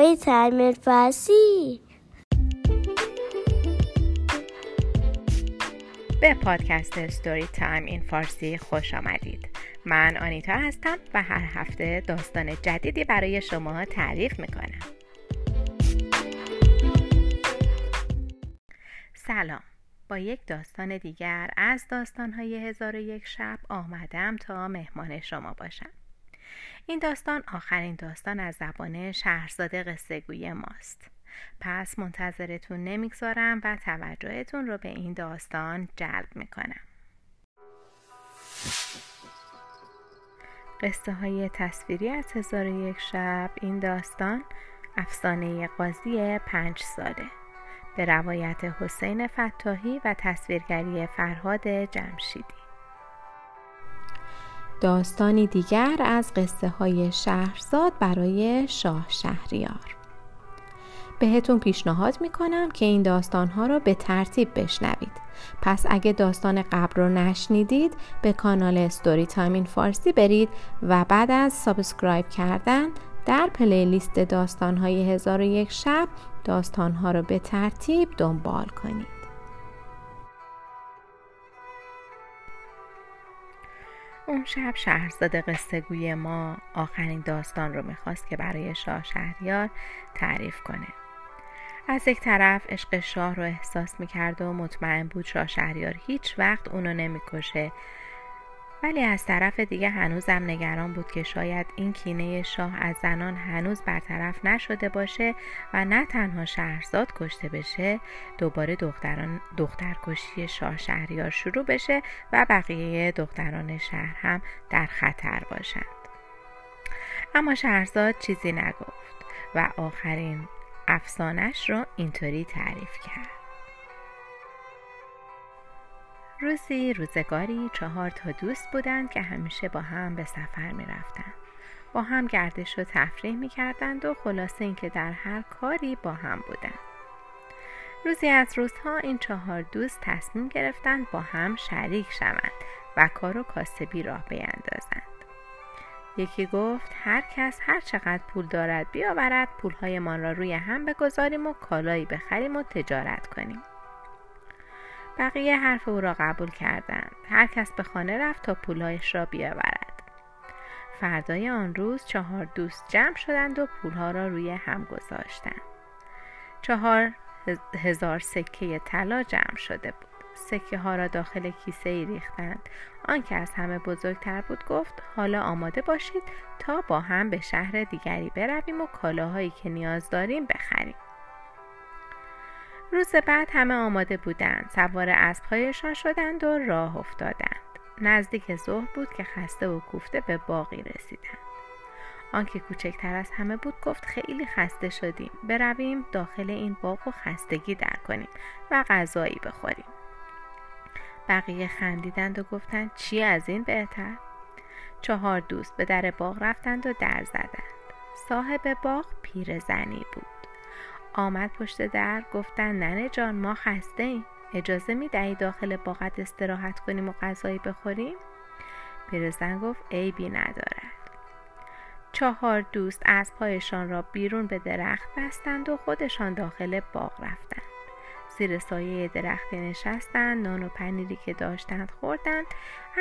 Story Time فارسی به پادکست Story Time in Farsi خوش آمدید. من آنیتا هستم و هر هفته داستان جدیدی برای شما تعریف می‌کنم. سلام. با یک داستان دیگر از داستانهای هزار و یک شب آمدم تا مهمان شما باشم. این داستان آخرین داستان از زبان شهرزاد قصه گوی ماست. پس منتظرتون نمی‌گذارم و توجهتون رو به این داستان جلب می‌کنم. قصه های تصویری از هزار یک شب این داستان افسانه قاضی پنج ساله. به روایت حسین فتاحی و تصویرگری فرهاد جمشیدی. داستانی دیگر از قصه های شهرزاد برای شاه شهریار. بهتون پیشنهاد می‌کنم که این داستانها رو به ترتیب بشنوید. پس اگه داستان قبل رو نشنیدید به کانال Story Time in Farsi برید و بعد از subscribe کردن در playlist داستانهای هزار و یک شب داستانها رو به ترتیب دنبال کنید. اون شب شهرزاد قصه گوی ما آخرین داستان رو می‌خواست که برای شاه شهریار تعریف کنه. از یک طرف عشق شاه رو احساس می‌کرد و مطمئن بود شاه شهریار هیچ وقت اونو نمی‌کشه ولی از طرف دیگه هنوزم نگران بود که شاید این کینه شاه از زنان هنوز برطرف نشده باشه و نه تنها شهرزاد کشته بشه دوباره دختران دخترکشی شاه شهریار شروع بشه و بقیه دختران شهر هم در خطر باشند. اما شهرزاد چیزی نگفت و آخرین افسانش رو اینطوری تعریف کرد. روزی روزگاری چهار تا دوست بودند که همیشه با هم به سفر می رفتن. با هم گردش و تفریح می کردند و خلاصه اینکه در هر کاری با هم بودند. روزی از روزها این چهار دوست تصمیم گرفتند با هم شریک شوند و کار و کاسبی راه بیندازند. یکی گفت هر کس هر چقدر پول دارد بیاورد پولهایمان را روی هم بگذاریم و کالایی بخریم و تجارت کنیم. بقیه حرف او را قبول کردند. هر کس به خانه رفت تا پولهایش را بیاورد. فردای آن روز چهار دوست جمع شدند و پولها را روی هم گذاشتند. چهار هزار سکه طلا جمع شده بود. سکه ها را داخل کیسه ای ریختند آنکه از همه بزرگتر بود گفت حالا آماده باشید تا با هم به شهر دیگری برویم و کالاهایی که نیاز داریم بخریم. روز بعد همه آماده بودند. سوار اسبهایشان شدند و راه افتادند. نزدیک ظهر بود که خسته و کوفته به باقی رسیدند. آنکه کوچکتر از همه بود گفت خیلی خسته شدیم. برویم داخل این باغ و خستگی در کنیم و غذایی بخوریم. بقیه خندیدند و گفتند چی از این بهتر؟ چهار دوست به در باغ رفتند و در زدند. صاحب باغ پیرزنی بود. آمد پشت در گفتن ننه جان ما خسته ایم اجازه می دهی داخل باغت استراحت کنیم و غذایی بخوریم؟ پیرزن گفت عیبی ندارد. چهار دوست از پایشان را بیرون به درخت بستند و خودشان داخل باغ رفتند. زیر سایه درختی نشستند نان و پنیری که داشتند خوردند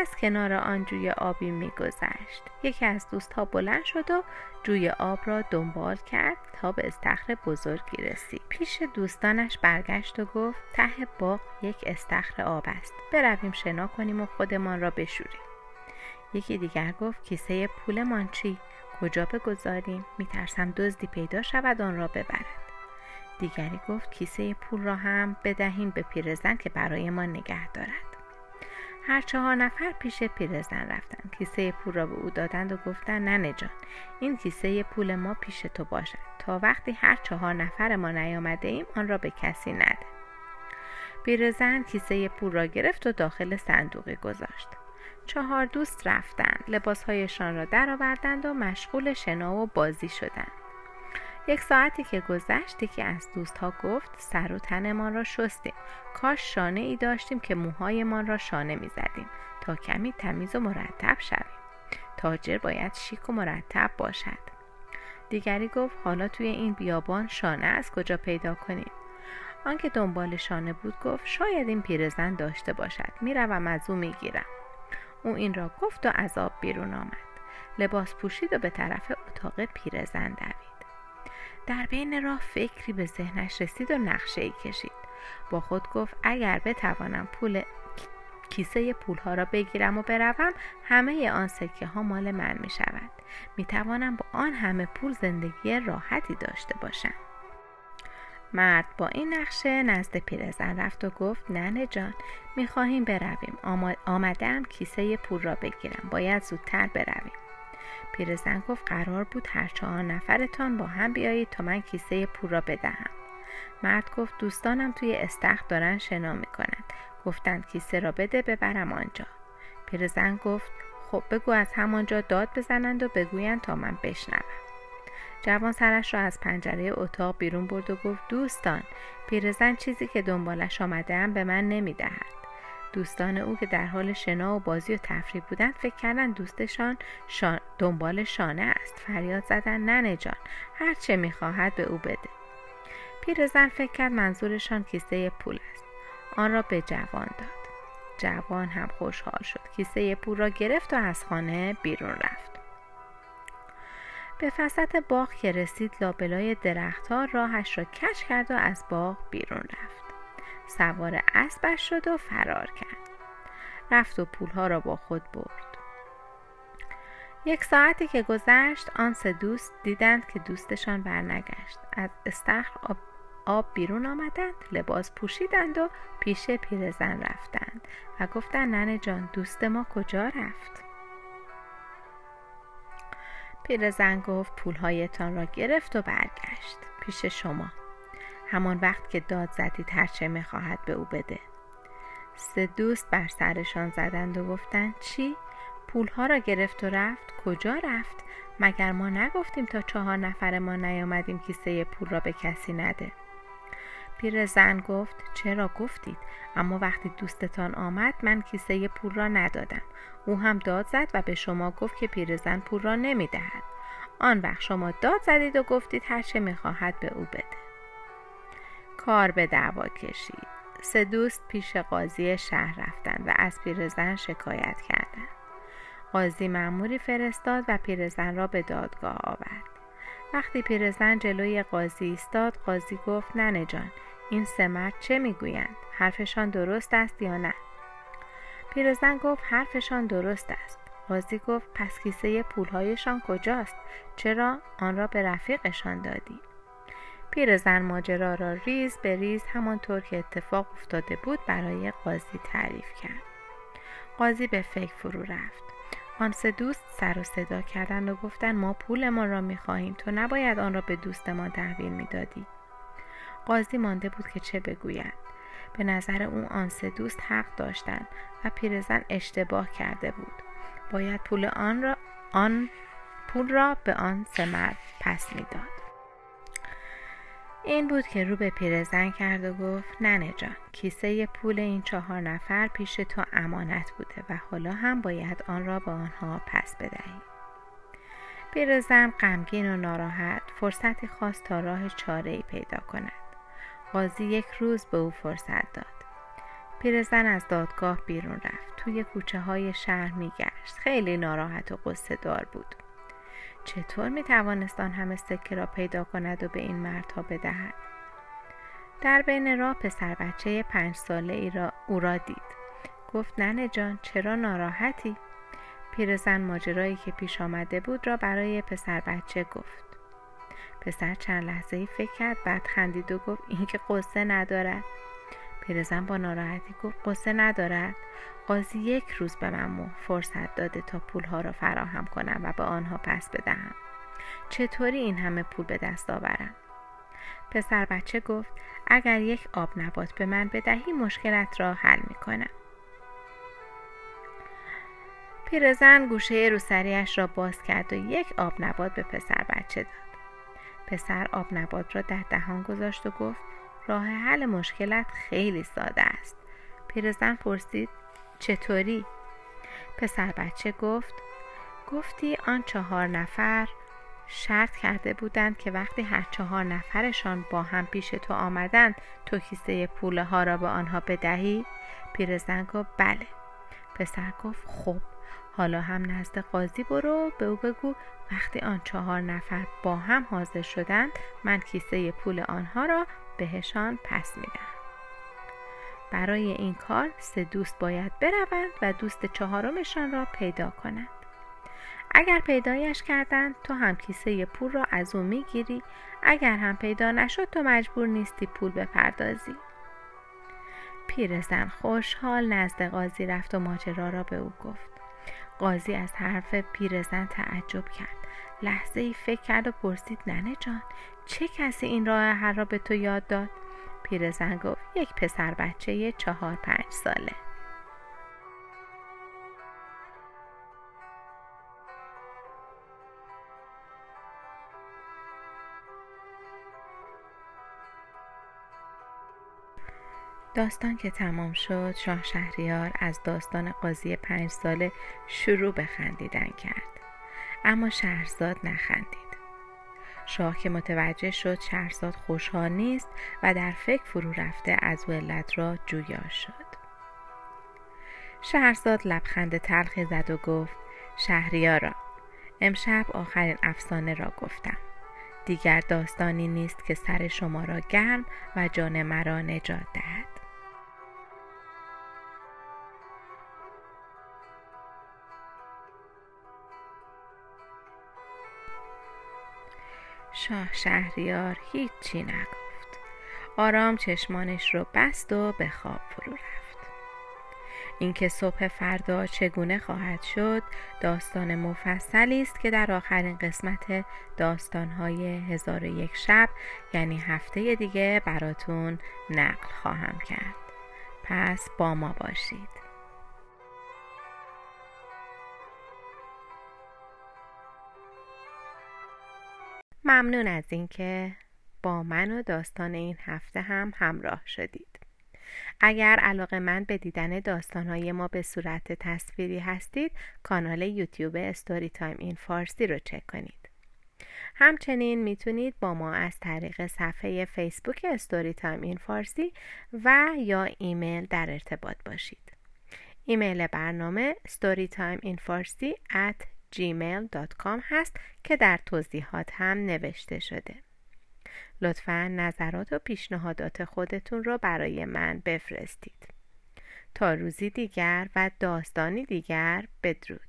از کنار آن جوی آبی میگذشت. یکی از دوستها بلند شد و جوی آب را دنبال کرد تا به استخر بزرگی رسید. پیش دوستانش برگشت و گفت ته باغ یک استخر آب است. برویم شنا کنیم و خودمان را بشوریم. یکی دیگر گفت کیسه پولمان چی؟ کجا بگذاریم؟ میترسم دزدی پیدا شود آن را ببرد. دیگری گفت کیسه پول را هم بدهیم به پیرزن که برای ما نگه دارد. هر چهار نفر پیش پیرزن رفتند کیسه پول را به او دادند و گفتند ننه جان این کیسه پول ما پیش تو باشد. تا وقتی هر چهار نفر ما نیامده ایم آن را به کسی نده. پیرزن کیسه پول را گرفت و داخل صندوقی گذاشت. چهار دوست رفتند. لباسهایشان را درآوردند و مشغول شنا و بازی شدند. یک ساعتی که گذشت یکی از دوستها گفت سر و تنمان را شستیم. کاش شانه ای داشتیم که موهایمان را شانه می زدیم تا کمی تمیز و مرتب شویم. تاجر باید شیک و مرتب باشد. دیگری گفت حالا توی این بیابان شانه از کجا پیدا کنیم؟ آنکه دنبال شانه بود گفت شاید این پیرزن داشته باشد. می‌روم از او می‌گیرم. او این را گفت و از آب بیرون آمد. لباس پوشید و به طرف اتاق پیرزن دوید. در بین راه فکری به ذهنش رسید و نقشه ای کشید. با خود گفت اگر بتوانم پول کیسه پول ها را بگیرم و بروم همه آن سکه ها مال من می شود می توانم با آن همه پول زندگی راحتی داشته باشم. مرد با این نقشه نزد پیرزن رفت و گفت ننه جان می‌خواهیم برویم. آمدم کیسه پول را بگیرم. باید زودتر برویم. پیرزن گفت قرار بود هر چهار نفرتان با هم بیایید تا من کیسه پول را بدهم. مرد گفت دوستانم توی استخر دارن شنا می‌کنند گفتند کیسه را بده ببرم آنجا. پیرزن گفت خب بگو از همانجا داد بزنند و بگویند تا من بشنوم. جوان سرش را از پنجره اتاق بیرون برد و گفت دوستان پیرزن چیزی که دنبالش آمده به من نمی‌دهد. دوستان او که در حال شنا و بازی و تفریح بودند فکر کردن دوستشان شان دنبال شانه است. فریاد زدن ننه جان هر چه می‌خواهد به او بده. پیرزن فکر کرد منظورشان کیسه پول است. آن را به جوان داد. جوان هم خوشحال شد. کیسه پول را گرفت و از خانه بیرون رفت. به فسط باغ که رسید لابلای درختها راهش را کش کرد و از باغ بیرون رفت. سوار اسبش شد و فرار کرد. رفت و پولها را با خود برد. یک ساعتی که گذشت آن سه دوست دیدند که دوستشان برنگشت. از استخر آب, آب بیرون آمدند لباس پوشیدند و پیش پیرزن رفتند و گفتند ننه جان دوست ما کجا رفت؟ پیرزن گفت پولهایتان را گرفت و برگشت. پیش شما. همان وقت که داد زدید هرچه می‌خواهد به او بده. سه دوست بر سرشان زدند و گفتند چی؟ پولها را گرفت و رفت؟ کجا رفت؟ مگر ما نگفتیم تا چهار نفر ما نیامدیم کیسه پول را به کسی نده؟ پیرزن گفت چرا گفتید؟ اما وقتی دوستتان آمد من کیسه پول را ندادم. او هم داد زد و به شما گفت که پیرزن پول را نمی‌دهد. آن وقت شما داد زدید و گفتید هر چه می‌خواهد به او بده. کار به دعوا کشید. سه دوست پیش قاضی شهر رفتند و از پیرزن شکایت کردند. قاضی مأموری فرستاد و پیرزن را به دادگاه آورد. وقتی پیرزن جلوی قاضی ایستاد قاضی گفت ننه جان این سه مرد چه می‌گویند؟ حرفشان درست است یا نه؟ پیرزن گفت حرفشان درست است. قاضی گفت پس کیسه پولهایشان کجاست؟ چرا آن را به رفیقشان دادی؟ پیرزن ماجرا را ریز به ریز همانطور که اتفاق افتاده بود برای قاضی تعریف کرد. قاضی به فکر فرو رفت. آن سه دوست سر و صدا کردند و گفتند ما پول ما را می‌خواهیم تو نباید آن را به دوست ما تحویل می‌دادی قاضی مانده بود که چه بگوید. به نظر او آن سه دوست حق داشتند و پیرزن اشتباه کرده بود. باید پول آن را آن پول را به آن سه مرد پس می‌داد این بود که رو به پیرزن کرد و گفت ننه جان کیسه پول این چهار نفر پیش تو امانت بوده و حالا هم باید آن را به آنها پس بدهی. پیرزن غمگین و ناراحت فرصتی خواست تا راه چاره ای پیدا کند. قاضی یک روز به او فرصت داد. پیرزن از دادگاه بیرون رفت. توی کوچه های شهر میگشت. خیلی ناراحت و قصه دار بود. چطور می توانست همه سکه را پیدا کند و به این مردها بدهد؟ در بین راه پسر بچه پنج ساله ای را او را دید. گفت ننه جان چرا ناراحتی؟ پیرزن ماجرایی که پیش آمده بود را برای پسر بچه گفت. پسر چند لحظه ای فکر کرد بعد خندید و گفت این که قصه ندارد. پیرزن با ناراحتی گفت قصه ندارد. قاضی یک روز به من فرصت داده تا پولها را فراهم کنم و به آنها پس بدهم. چطوری این همه پول به دست آورم؟ پسر بچه گفت اگر یک آب نبات به من بدهی مشکلت را حل می کنم پیرزن گوشه روسریش را باز کرد و یک آب نبات به پسر بچه داد. پسر آب نبات را در دهان گذاشت و گفت راه حل مشکلت خیلی ساده است پیرزن پرسید چطوری؟ پسر بچه گفت گفتی آن چهار نفر شرط کرده بودند که وقتی هر چهار نفرشان با هم پیش تو آمدند تو کیسه پوله ها را به آنها بدهی؟ پیرزن گفت بله پسر گفت خب حالا هم نزد قاضی برو به او بگو وقتی آن چهار نفر با هم حاضر شدند من کیسه پول آنها را بهشان پس میدم برای این کار سه دوست باید بروند و دوست چهارمشان را پیدا کنند. اگر پیدایش کردند تو هم کیسه پول را از او می‌گیری. اگر هم پیدا نشد تو مجبور نیستی پول بپردازی. پیرزن خوشحال نزد قاضی رفت و ماجرا را به او گفت. قاضی از حرف پیرزن تعجب کرد. لحظه ای فکر کرد و پرسید ننه جان چه کسی این راه هر را به تو یاد داد؟ پیرزن گفت یک پسر بچه چهار پنج ساله. داستان که تمام شد شاه شهریار از داستان قاضی پنج ساله شروع به خندیدن کرد. اما شهرزاد نخندید. شاه که متوجه شد شهرزاد خوشحال نیست و در فکر فرو رفته از ولت را جویا شد. شهرزاد لبخند تلخی زد و گفت شهریارا امشب آخرین افسانه را گفتم. دیگر داستانی نیست که سر شما را گرم و جان مرا نجات دهد. شاه شهریار هیچی نگفت. آرام چشمانش رو بست و به خواب فرو رفت. اینکه صبح فردا چگونه خواهد شد داستان مفصلی است که در آخرین قسمت داستانهای هزار و یک شب یعنی هفته دیگه براتون نقل خواهم کرد. پس با ما باشید. ممنون از اینکه با من و داستان این هفته هم همراه شدید. اگر علاقه‌مند به دیدن داستانهای ما به صورت تصویری هستید کانال یوتیوب Story Time in Farsi رو چک کنید. همچنین می‌تونید با ما از طریق صفحه فیسبوک Story Time in Farsi و یا ایمیل در ارتباط باشید. ایمیل برنامه storytimeinfarsi at gmail.com هست که در توضیحات هم نوشته شده. لطفا نظرات و پیشنهادات خودتون رو برای من بفرستید. تا روزی دیگر و داستانی دیگر بدرود.